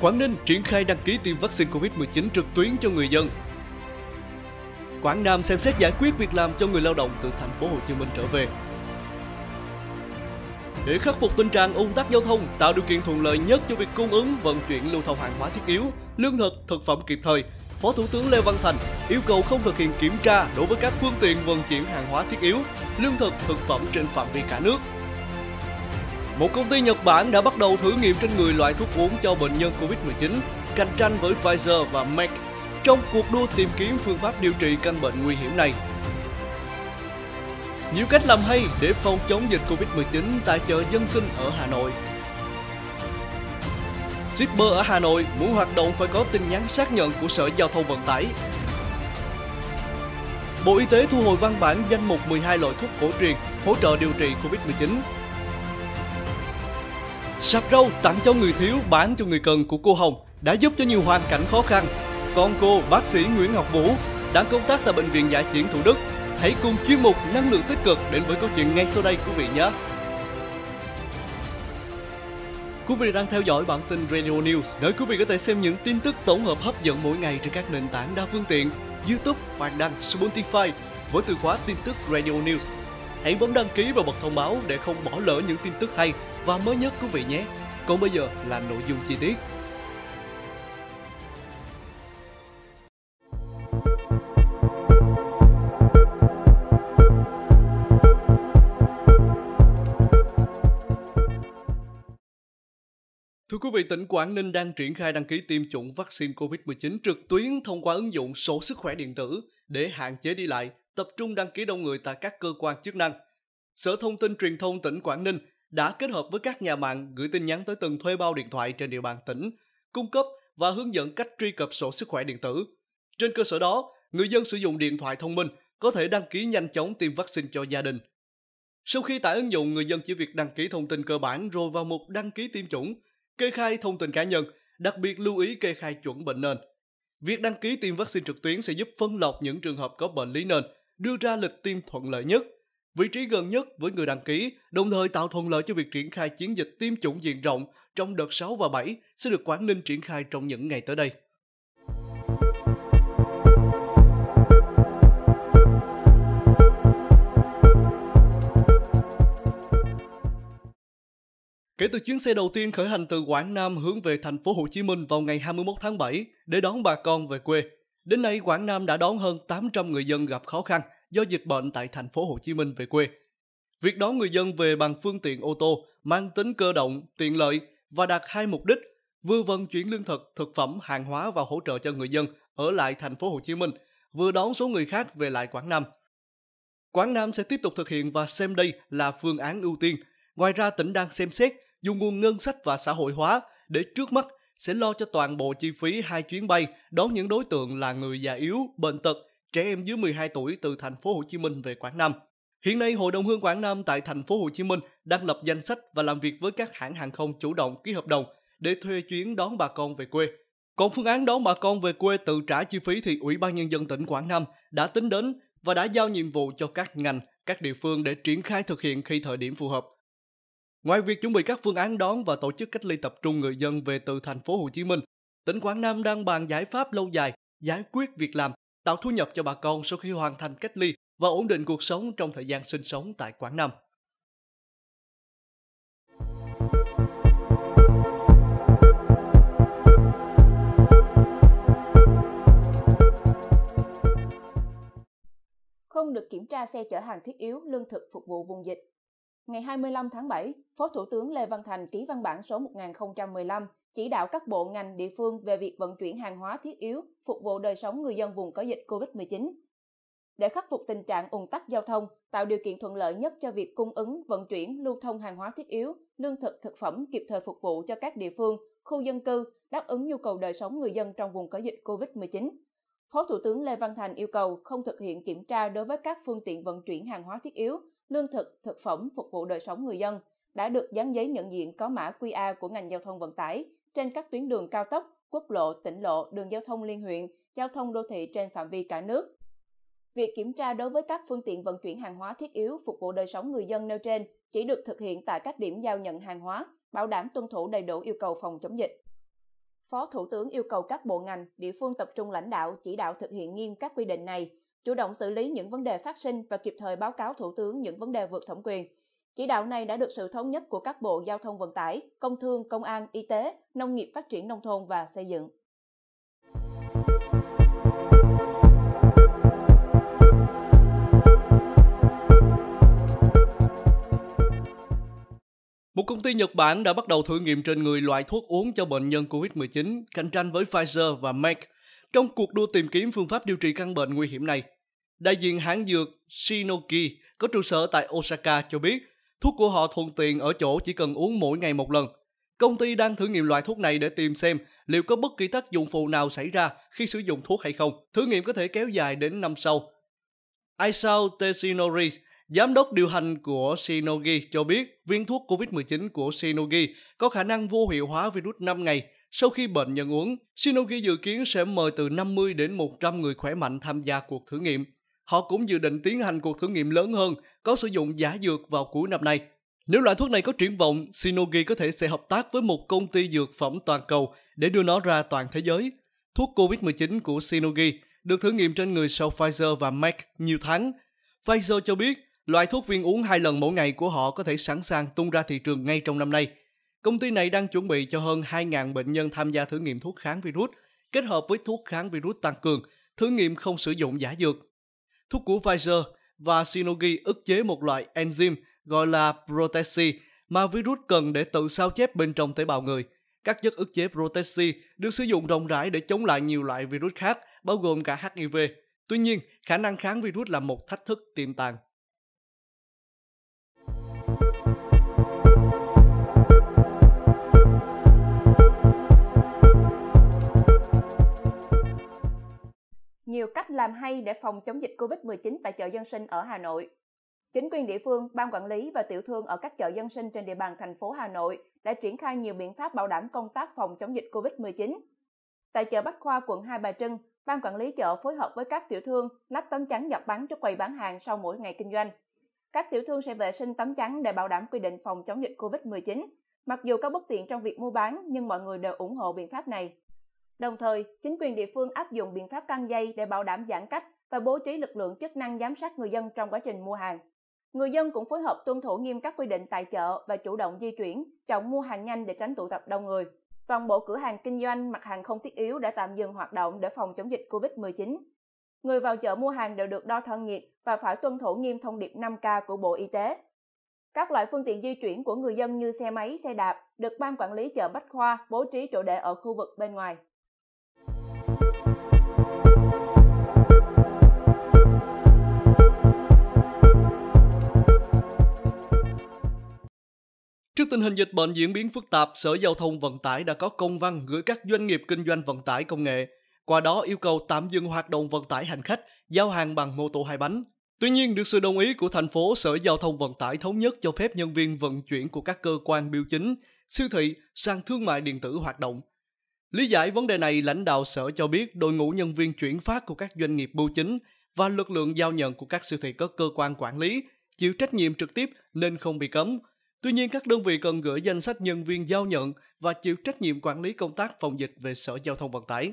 Quảng Ninh triển khai đăng ký tiêm vaccine COVID-19 trực tuyến cho người dân. Quảng Nam xem xét giải quyết việc làm cho người lao động từ thành phố Hồ Chí Minh trở về. Để khắc phục tình trạng ùn tắc giao thông, tạo điều kiện thuận lợi nhất cho việc cung ứng vận chuyển lưu thông hàng hóa thiết yếu, lương thực, thực phẩm kịp thời, Phó Thủ tướng Lê Văn Thành yêu cầu không thực hiện kiểm tra đối với các phương tiện vận chuyển hàng hóa thiết yếu, lương thực, thực phẩm trên phạm vi cả nước. Một công ty Nhật Bản đã bắt đầu thử nghiệm trên người loại thuốc uống cho bệnh nhân Covid-19, cạnh tranh với Pfizer và Merck trong cuộc đua tìm kiếm phương pháp điều trị căn bệnh nguy hiểm này. Nhiều cách làm hay để phòng chống dịch Covid-19 tại chợ dân sinh ở Hà Nội. Shipper ở Hà Nội muốn hoạt động phải có tin nhắn xác nhận của Sở Giao thông Vận tải. Bộ Y tế thu hồi văn bản danh mục 12 loại thuốc cổ truyền hỗ trợ điều trị Covid-19. Sạp rau tặng cho người thiếu, bán cho người cần của cô Hồng đã giúp cho nhiều hoàn cảnh khó khăn. Còn cô, bác sĩ Nguyễn Ngọc Vũ, đang công tác tại Bệnh viện Giải chiến Thủ Đức. Hãy cùng chuyên mục Năng lượng tích cực đến với câu chuyện ngay sau đây quý vị nhé. Quý vị đang theo dõi bản tin Radio News, nơi quý vị có thể xem những tin tức tổng hợp hấp dẫn mỗi ngày trên các nền tảng đa phương tiện, YouTube, Hoạt đăng, Spotify với từ khóa tin tức Radio News. Hãy bấm đăng ký và bật thông báo để không bỏ lỡ những tin tức hay và mới nhất quý vị nhé. Còn bây giờ là nội dung chi tiết. Thưa quý vị, tỉnh Quảng Ninh đang triển khai đăng ký tiêm chủng vaccine COVID-19 trực tuyến thông qua ứng dụng sổ sức khỏe điện tử để hạn chế đi lại, tập trung đăng ký đông người tại các cơ quan chức năng. Sở Thông tin Truyền thông tỉnh Quảng Ninh đã kết hợp với các nhà mạng gửi tin nhắn tới từng thuê bao điện thoại trên địa bàn tỉnh, cung cấp và hướng dẫn cách truy cập sổ sức khỏe điện tử. Trên cơ sở đó, người dân sử dụng điện thoại thông minh có thể đăng ký nhanh chóng tiêm vaccine cho gia đình. Sau khi tải ứng dụng, người dân chỉ việc đăng ký thông tin cơ bản rồi vào mục đăng ký tiêm chủng, kê khai thông tin cá nhân, đặc biệt lưu ý kê khai chuẩn bệnh nền. Việc đăng ký tiêm vaccine trực tuyến sẽ giúp phân lọc những trường hợp có bệnh lý nền, đưa ra lịch tiêm thuận lợi nhất vị trí gần nhất với người đăng ký, đồng thời tạo thuận lợi cho việc triển khai chiến dịch tiêm chủng diện rộng trong đợt 6 và 7 sẽ được Quảng Ninh triển khai trong những ngày tới đây. Kể từ chuyến xe đầu tiên khởi hành từ Quảng Nam hướng về thành phố Hồ Chí Minh vào ngày 21 tháng 7 để đón bà con về quê, đến nay Quảng Nam đã đón hơn 800 người dân gặp khó khăn do dịch bệnh tại thành phố Hồ Chí Minh về quê. Việc đón người dân về bằng phương tiện ô tô mang tính cơ động, tiện lợi và đạt hai mục đích: vừa vận chuyển lương thực, thực phẩm, hàng hóa và hỗ trợ cho người dân ở lại thành phố Hồ Chí Minh, vừa đón số người khác về lại Quảng Nam. Quảng Nam sẽ tiếp tục thực hiện và xem đây là phương án ưu tiên. Ngoài ra tỉnh đang xem xét dùng nguồn ngân sách và xã hội hóa để trước mắt sẽ lo cho toàn bộ chi phí hai chuyến bay đón những đối tượng là người già yếu, bệnh tật trẻ em dưới 12 tuổi từ thành phố Hồ Chí Minh về Quảng Nam. Hiện nay, Hội đồng Hương Quảng Nam tại thành phố Hồ Chí Minh đang lập danh sách và làm việc với các hãng hàng không chủ động ký hợp đồng để thuê chuyến đón bà con về quê. Còn phương án đón bà con về quê tự trả chi phí thì Ủy ban Nhân dân tỉnh Quảng Nam đã tính đến và đã giao nhiệm vụ cho các ngành, các địa phương để triển khai thực hiện khi thời điểm phù hợp. Ngoài việc chuẩn bị các phương án đón và tổ chức cách ly tập trung người dân về từ thành phố Hồ Chí Minh, tỉnh Quảng Nam đang bàn giải pháp lâu dài giải quyết việc làm tạo thu nhập cho bà con sau khi hoàn thành cách ly và ổn định cuộc sống trong thời gian sinh sống tại Quảng Nam. Không được kiểm tra xe chở hàng thiết yếu, lương thực phục vụ vùng dịch. Ngày 25 tháng 7, Phó Thủ tướng Lê Văn Thành ký văn bản số 1015 chỉ đạo các bộ ngành địa phương về việc vận chuyển hàng hóa thiết yếu phục vụ đời sống người dân vùng có dịch COVID-19. Để khắc phục tình trạng ùn tắc giao thông, tạo điều kiện thuận lợi nhất cho việc cung ứng, vận chuyển, lưu thông hàng hóa thiết yếu, lương thực, thực phẩm kịp thời phục vụ cho các địa phương, khu dân cư, đáp ứng nhu cầu đời sống người dân trong vùng có dịch COVID-19. Phó Thủ tướng Lê Văn Thành yêu cầu không thực hiện kiểm tra đối với các phương tiện vận chuyển hàng hóa thiết yếu, lương thực, thực phẩm phục vụ đời sống người dân đã được dán giấy nhận diện có mã QR của ngành giao thông vận tải trên các tuyến đường cao tốc, quốc lộ, tỉnh lộ, đường giao thông liên huyện, giao thông đô thị trên phạm vi cả nước. Việc kiểm tra đối với các phương tiện vận chuyển hàng hóa thiết yếu phục vụ đời sống người dân nêu trên chỉ được thực hiện tại các điểm giao nhận hàng hóa, bảo đảm tuân thủ đầy đủ yêu cầu phòng chống dịch. Phó Thủ tướng yêu cầu các bộ ngành, địa phương tập trung lãnh đạo, chỉ đạo thực hiện nghiêm các quy định này, chủ động xử lý những vấn đề phát sinh và kịp thời báo cáo Thủ tướng những vấn đề vượt thẩm quyền. Chỉ đạo này đã được sự thống nhất của các bộ giao thông vận tải, công thương, công an, y tế, nông nghiệp phát triển nông thôn và xây dựng. Một công ty Nhật Bản đã bắt đầu thử nghiệm trên người loại thuốc uống cho bệnh nhân COVID-19 cạnh tranh với Pfizer và Merck trong cuộc đua tìm kiếm phương pháp điều trị căn bệnh nguy hiểm này. Đại diện hãng dược Shinoki có trụ sở tại Osaka cho biết thuốc của họ thuận tiện ở chỗ chỉ cần uống mỗi ngày một lần. Công ty đang thử nghiệm loại thuốc này để tìm xem liệu có bất kỳ tác dụng phụ nào xảy ra khi sử dụng thuốc hay không. Thử nghiệm có thể kéo dài đến năm sau. Aisao Teshinori, giám đốc điều hành của Shinogi cho biết viên thuốc COVID-19 của Shinogi có khả năng vô hiệu hóa virus 5 ngày sau khi bệnh nhân uống. Shinogi dự kiến sẽ mời từ 50 đến 100 người khỏe mạnh tham gia cuộc thử nghiệm. Họ cũng dự định tiến hành cuộc thử nghiệm lớn hơn, có sử dụng giả dược vào cuối năm nay. Nếu loại thuốc này có triển vọng, Shinogi có thể sẽ hợp tác với một công ty dược phẩm toàn cầu để đưa nó ra toàn thế giới. Thuốc COVID-19 của Shinogi được thử nghiệm trên người sau Pfizer và Merck nhiều tháng. Pfizer cho biết loại thuốc viên uống hai lần mỗi ngày của họ có thể sẵn sàng tung ra thị trường ngay trong năm nay. Công ty này đang chuẩn bị cho hơn 2.000 bệnh nhân tham gia thử nghiệm thuốc kháng virus, kết hợp với thuốc kháng virus tăng cường, thử nghiệm không sử dụng giả dược. Thuốc của Pfizer và Shionogi ức chế một loại enzyme gọi là protesi mà virus cần để tự sao chép bên trong tế bào người. Các chất ức chế protesi được sử dụng rộng rãi để chống lại nhiều loại virus khác, bao gồm cả HIV. Tuy nhiên, khả năng kháng virus là một thách thức tiềm tàng. Nhiều cách làm hay để phòng chống dịch COVID-19 tại chợ dân sinh ở Hà Nội. Chính quyền địa phương, ban quản lý và tiểu thương ở các chợ dân sinh trên địa bàn thành phố Hà Nội đã triển khai nhiều biện pháp bảo đảm công tác phòng chống dịch COVID-19. Tại chợ Bách Khoa, quận Hai Bà Trưng, ban quản lý chợ phối hợp với các tiểu thương lắp tấm chắn dọc bắn trước quầy bán hàng sau mỗi ngày kinh doanh. Các tiểu thương sẽ vệ sinh tấm chắn để bảo đảm quy định phòng chống dịch COVID-19. Mặc dù có bất tiện trong việc mua bán, nhưng mọi người đều ủng hộ biện pháp này. Đồng thời, chính quyền địa phương áp dụng biện pháp căng dây để bảo đảm giãn cách và bố trí lực lượng chức năng giám sát người dân trong quá trình mua hàng. Người dân cũng phối hợp tuân thủ nghiêm các quy định tại chợ và chủ động di chuyển, chọn mua hàng nhanh để tránh tụ tập đông người. Toàn bộ cửa hàng kinh doanh mặt hàng không thiết yếu đã tạm dừng hoạt động để phòng chống dịch COVID-19. Người vào chợ mua hàng đều được đo thân nhiệt và phải tuân thủ nghiêm thông điệp 5K của Bộ Y tế. Các loại phương tiện di chuyển của người dân như xe máy, xe đạp được ban quản lý chợ Bách Khoa bố trí chỗ để ở khu vực bên ngoài. Trước tình hình dịch bệnh diễn biến phức tạp, Sở Giao thông Vận tải đã có công văn gửi các doanh nghiệp kinh doanh vận tải công nghệ, qua đó yêu cầu tạm dừng hoạt động vận tải hành khách, giao hàng bằng mô tô hai bánh. Tuy nhiên, được sự đồng ý của thành phố, Sở Giao thông Vận tải thống nhất cho phép nhân viên vận chuyển của các cơ quan biểu chính, siêu thị, sang thương mại điện tử hoạt động. Lý giải vấn đề này, lãnh đạo sở cho biết đội ngũ nhân viên chuyển phát của các doanh nghiệp bưu chính và lực lượng giao nhận của các siêu thị có cơ quan quản lý chịu trách nhiệm trực tiếp nên không bị cấm. Tuy nhiên, các đơn vị cần gửi danh sách nhân viên giao nhận và chịu trách nhiệm quản lý công tác phòng dịch về Sở Giao thông Vận tải.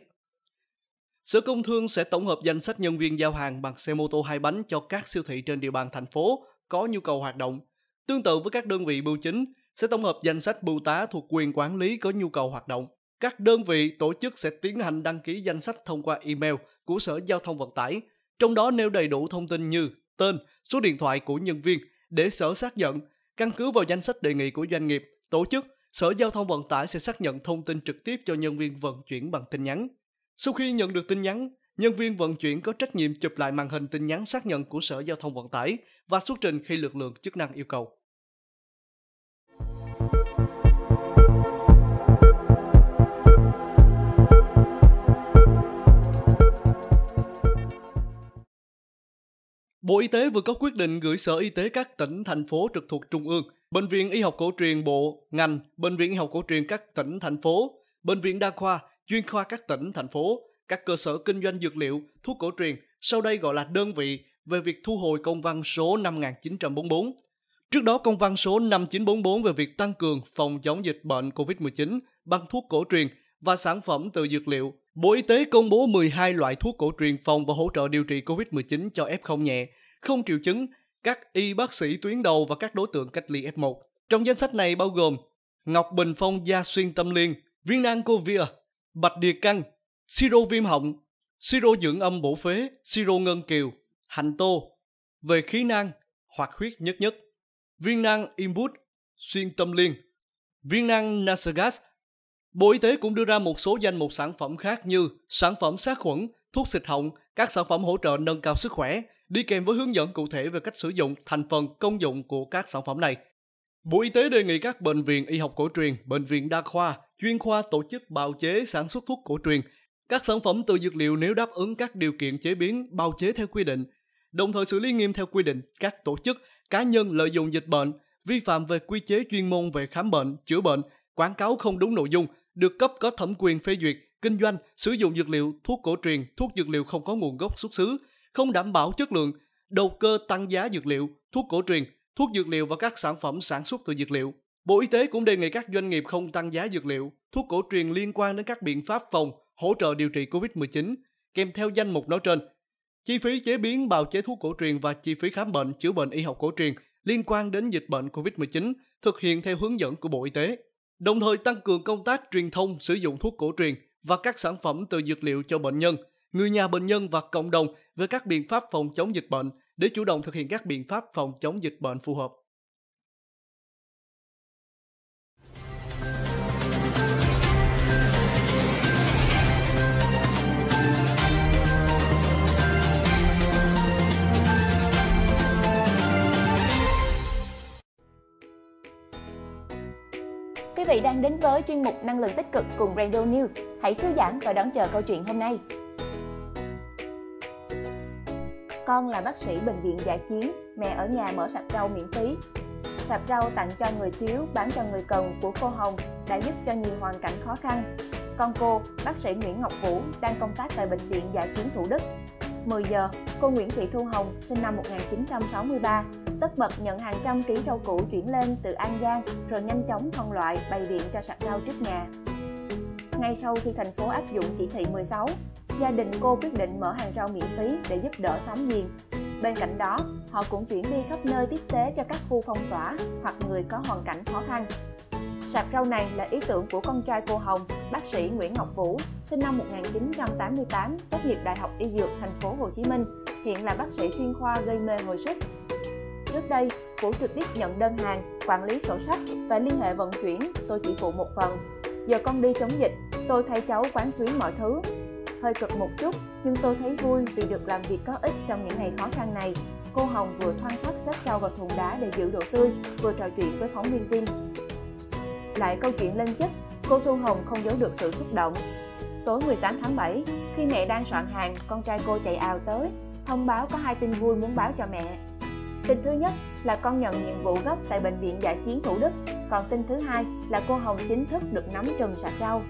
Sở Công Thương sẽ tổng hợp danh sách nhân viên giao hàng bằng xe mô tô hai bánh cho các siêu thị trên địa bàn thành phố có nhu cầu hoạt động. Tương tự với các đơn vị bưu chính, sẽ tổng hợp danh sách bưu tá thuộc quyền quản lý có nhu cầu hoạt động. Các đơn vị tổ chức sẽ tiến hành đăng ký danh sách thông qua email của Sở Giao thông Vận tải, trong đó nêu đầy đủ thông tin như tên, số điện thoại của nhân viên để Sở xác nhận. Căn cứ vào danh sách đề nghị của doanh nghiệp, tổ chức, Sở Giao thông Vận tải sẽ xác nhận thông tin trực tiếp cho nhân viên vận chuyển bằng tin nhắn. Sau khi nhận được tin nhắn, nhân viên vận chuyển có trách nhiệm chụp lại màn hình tin nhắn xác nhận của Sở Giao thông Vận tải và xuất trình khi lực lượng chức năng yêu cầu. Bộ Y tế vừa có quyết định gửi Sở Y tế các tỉnh, thành phố trực thuộc Trung ương, Bệnh viện Y học cổ truyền Bộ, ngành, Bệnh viện Y học cổ truyền các tỉnh, thành phố, Bệnh viện Đa khoa, chuyên khoa các tỉnh, thành phố, các cơ sở kinh doanh dược liệu, thuốc cổ truyền, sau đây gọi là đơn vị về việc thu hồi công văn số 5944. Trước đó công văn số 5944 về việc tăng cường phòng chống dịch bệnh COVID-19 bằng thuốc cổ truyền và sản phẩm từ dược liệu. Bộ Y tế công bố 12 loại thuốc cổ truyền phòng và hỗ trợ điều trị COVID-19 cho F0 nhẹ, không triệu chứng, các y bác sĩ tuyến đầu và các đối tượng cách ly F1. Trong danh sách này bao gồm Ngọc Bình Phong gia xuyên tâm liên, viên nang covir, bạch Địa căng, siro viêm họng, siro dưỡng âm bổ phế, siro ngân kiều, hành tô, về khí nang, hoặc huyết nhất nhất, viên nang imbut, xuyên tâm liên, viên nang nasagas. Bộ Y tế cũng đưa ra một số danh mục sản phẩm khác như sản phẩm sát khuẩn, thuốc xịt họng, các sản phẩm hỗ trợ nâng cao sức khỏe, đi kèm với hướng dẫn cụ thể về cách sử dụng, thành phần, công dụng của các sản phẩm này. Bộ Y tế đề nghị các bệnh viện y học cổ truyền, bệnh viện đa khoa, chuyên khoa tổ chức bào chế sản xuất thuốc cổ truyền, các sản phẩm từ dược liệu nếu đáp ứng các điều kiện chế biến, bào chế theo quy định, đồng thời xử lý nghiêm theo quy định các tổ chức, cá nhân lợi dụng dịch bệnh, vi phạm về quy chế chuyên môn về khám bệnh, chữa bệnh, quảng cáo không đúng nội dung, được cấp có thẩm quyền phê duyệt, kinh doanh, sử dụng dược liệu, thuốc cổ truyền, thuốc dược liệu không có nguồn gốc xuất xứ, không đảm bảo chất lượng, đầu cơ tăng giá dược liệu, thuốc cổ truyền, thuốc dược liệu và các sản phẩm sản xuất từ dược liệu. Bộ Y tế cũng đề nghị các doanh nghiệp không tăng giá dược liệu, thuốc cổ truyền liên quan đến các biện pháp phòng, hỗ trợ điều trị COVID-19, kèm theo danh mục nói trên. Chi phí chế biến bào chế thuốc cổ truyền và chi phí khám bệnh, chữa bệnh y học cổ truyền liên quan đến dịch bệnh COVID-19 thực hiện theo hướng dẫn của Bộ Y tế. Đồng thời tăng cường công tác truyền thông sử dụng thuốc cổ truyền và các sản phẩm từ dược liệu cho bệnh nhân, người nhà bệnh nhân và cộng đồng về các biện pháp phòng chống dịch bệnh để chủ động thực hiện các biện pháp phòng chống dịch bệnh phù hợp. Quý vị đang đến với chuyên mục Năng lượng tích cực cùng Radio News. Hãy thư giãn và đón chờ câu chuyện hôm nay. Con là bác sĩ bệnh viện giải chiến, mẹ ở nhà mở sạp rau miễn phí. Sạp rau tặng cho người thiếu, bán cho người cần của cô Hồng đã giúp cho nhiều hoàn cảnh khó khăn. Con cô, bác sĩ Nguyễn Ngọc Vũ, đang công tác tại Bệnh viện Giải chiến Thủ Đức. 10 giờ, cô Nguyễn Thị Thu Hồng, sinh năm 1963, tất bật nhận hàng trăm ký rau củ chuyển lên từ An Giang rồi nhanh chóng phân loại bày biện cho sạch rau trước nhà. Ngay sau khi thành phố áp dụng chỉ thị 16, gia đình cô quyết định mở hàng rau miễn phí để giúp đỡ xóm giềng. Bên cạnh đó, họ cũng chuyển đi khắp nơi tiếp tế cho các khu phong tỏa hoặc người có hoàn cảnh khó khăn. Sạp rau này là ý tưởng của con trai cô Hồng, bác sĩ Nguyễn Ngọc Vũ, sinh năm 1988, tốt nghiệp Đại học Y Dược thành phố Hồ Chí Minh, hiện là bác sĩ chuyên khoa gây mê hồi sức. Trước đây, Vũ trực tiếp nhận đơn hàng, quản lý sổ sách và liên hệ vận chuyển, tôi chỉ phụ một phần. Giờ con đi chống dịch, tôi thay cháu quán xuyến mọi thứ, hơi cực một chút nhưng tôi thấy vui vì được làm việc có ích trong những ngày khó khăn này cô hồng vừa thoăn thoát xếp rau vào thùng đá để giữ độ tươi vừa trò chuyện với phóng viên Vinh lại câu chuyện lên chức cô thu hồng không giấu được sự xúc động tối 18 tháng 7 khi mẹ đang soạn hàng con trai cô chạy ào tới thông báo có hai tin vui muốn báo cho mẹ tin thứ nhất là con nhận nhiệm vụ gấp tại bệnh viện giải chiến thủ đức còn tin thứ hai là cô hồng chính thức được nắm trùm sạch rau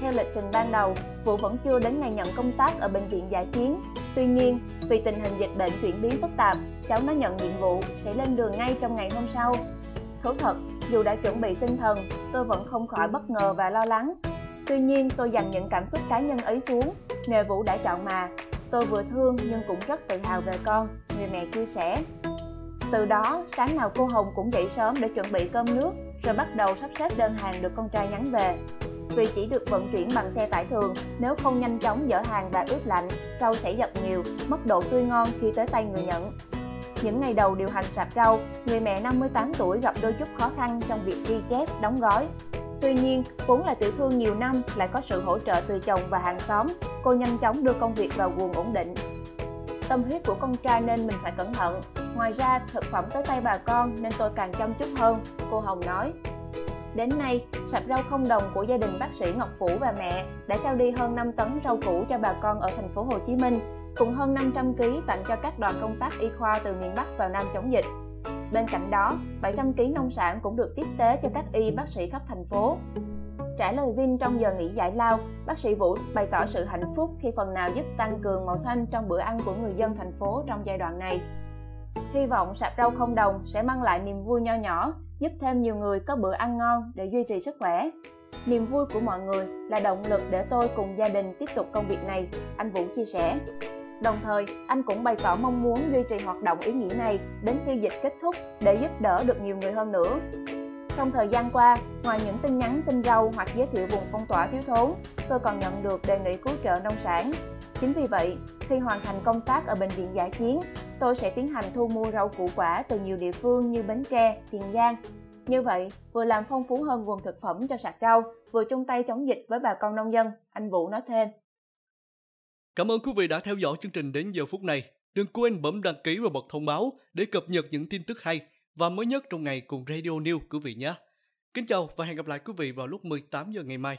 theo lịch trình ban đầu, Vũ vẫn chưa đến ngày nhận công tác ở bệnh viện giải chiến. Tuy nhiên, vì tình hình dịch bệnh chuyển biến phức tạp, cháu nó nhận nhiệm vụ sẽ lên đường ngay trong ngày hôm sau. Thú thật, dù đã chuẩn bị tinh thần, tôi vẫn không khỏi bất ngờ và lo lắng. Tuy nhiên, tôi dành những cảm xúc cá nhân ấy xuống. Nghề Vũ đã chọn mà. Tôi vừa thương nhưng cũng rất tự hào về con, người mẹ chia sẻ. Từ đó, sáng nào cô Hồng cũng dậy sớm để chuẩn bị cơm nước, rồi bắt đầu sắp xếp đơn hàng được con trai nhắn về vì chỉ được vận chuyển bằng xe tải thường, nếu không nhanh chóng dỡ hàng và ướp lạnh, rau sẽ dập nhiều, mất độ tươi ngon khi tới tay người nhận. Những ngày đầu điều hành sạp rau, người mẹ 58 tuổi gặp đôi chút khó khăn trong việc ghi chép, đóng gói. Tuy nhiên, vốn là tiểu thương nhiều năm lại có sự hỗ trợ từ chồng và hàng xóm, cô nhanh chóng đưa công việc vào guồng ổn định. Tâm huyết của con trai nên mình phải cẩn thận. Ngoài ra, thực phẩm tới tay bà con nên tôi càng chăm chút hơn, cô Hồng nói. Đến nay, sạp rau không đồng của gia đình bác sĩ Ngọc Phủ và mẹ đã trao đi hơn 5 tấn rau củ cho bà con ở thành phố Hồ Chí Minh, cùng hơn 500 kg tặng cho các đoàn công tác y khoa từ miền Bắc vào Nam chống dịch. Bên cạnh đó, 700 kg nông sản cũng được tiếp tế cho các y bác sĩ khắp thành phố. Trả lời Jin trong giờ nghỉ giải lao, bác sĩ Vũ bày tỏ sự hạnh phúc khi phần nào giúp tăng cường màu xanh trong bữa ăn của người dân thành phố trong giai đoạn này. Hy vọng sạp rau không đồng sẽ mang lại niềm vui nho nhỏ giúp thêm nhiều người có bữa ăn ngon để duy trì sức khỏe. Niềm vui của mọi người là động lực để tôi cùng gia đình tiếp tục công việc này, anh Vũ chia sẻ. Đồng thời, anh cũng bày tỏ mong muốn duy trì hoạt động ý nghĩa này đến khi dịch kết thúc để giúp đỡ được nhiều người hơn nữa. Trong thời gian qua, ngoài những tin nhắn xin rau hoặc giới thiệu vùng phong tỏa thiếu thốn, tôi còn nhận được đề nghị cứu trợ nông sản. Chính vì vậy, khi hoàn thành công tác ở bệnh viện giải chiến, tôi sẽ tiến hành thu mua rau củ quả từ nhiều địa phương như Bến Tre, Tiền Giang. Như vậy, vừa làm phong phú hơn nguồn thực phẩm cho sạc rau, vừa chung tay chống dịch với bà con nông dân, anh Vũ nói thêm. Cảm ơn quý vị đã theo dõi chương trình đến giờ phút này. Đừng quên bấm đăng ký và bật thông báo để cập nhật những tin tức hay và mới nhất trong ngày cùng Radio News, quý vị nhé. Kính chào và hẹn gặp lại quý vị vào lúc 18 giờ ngày mai.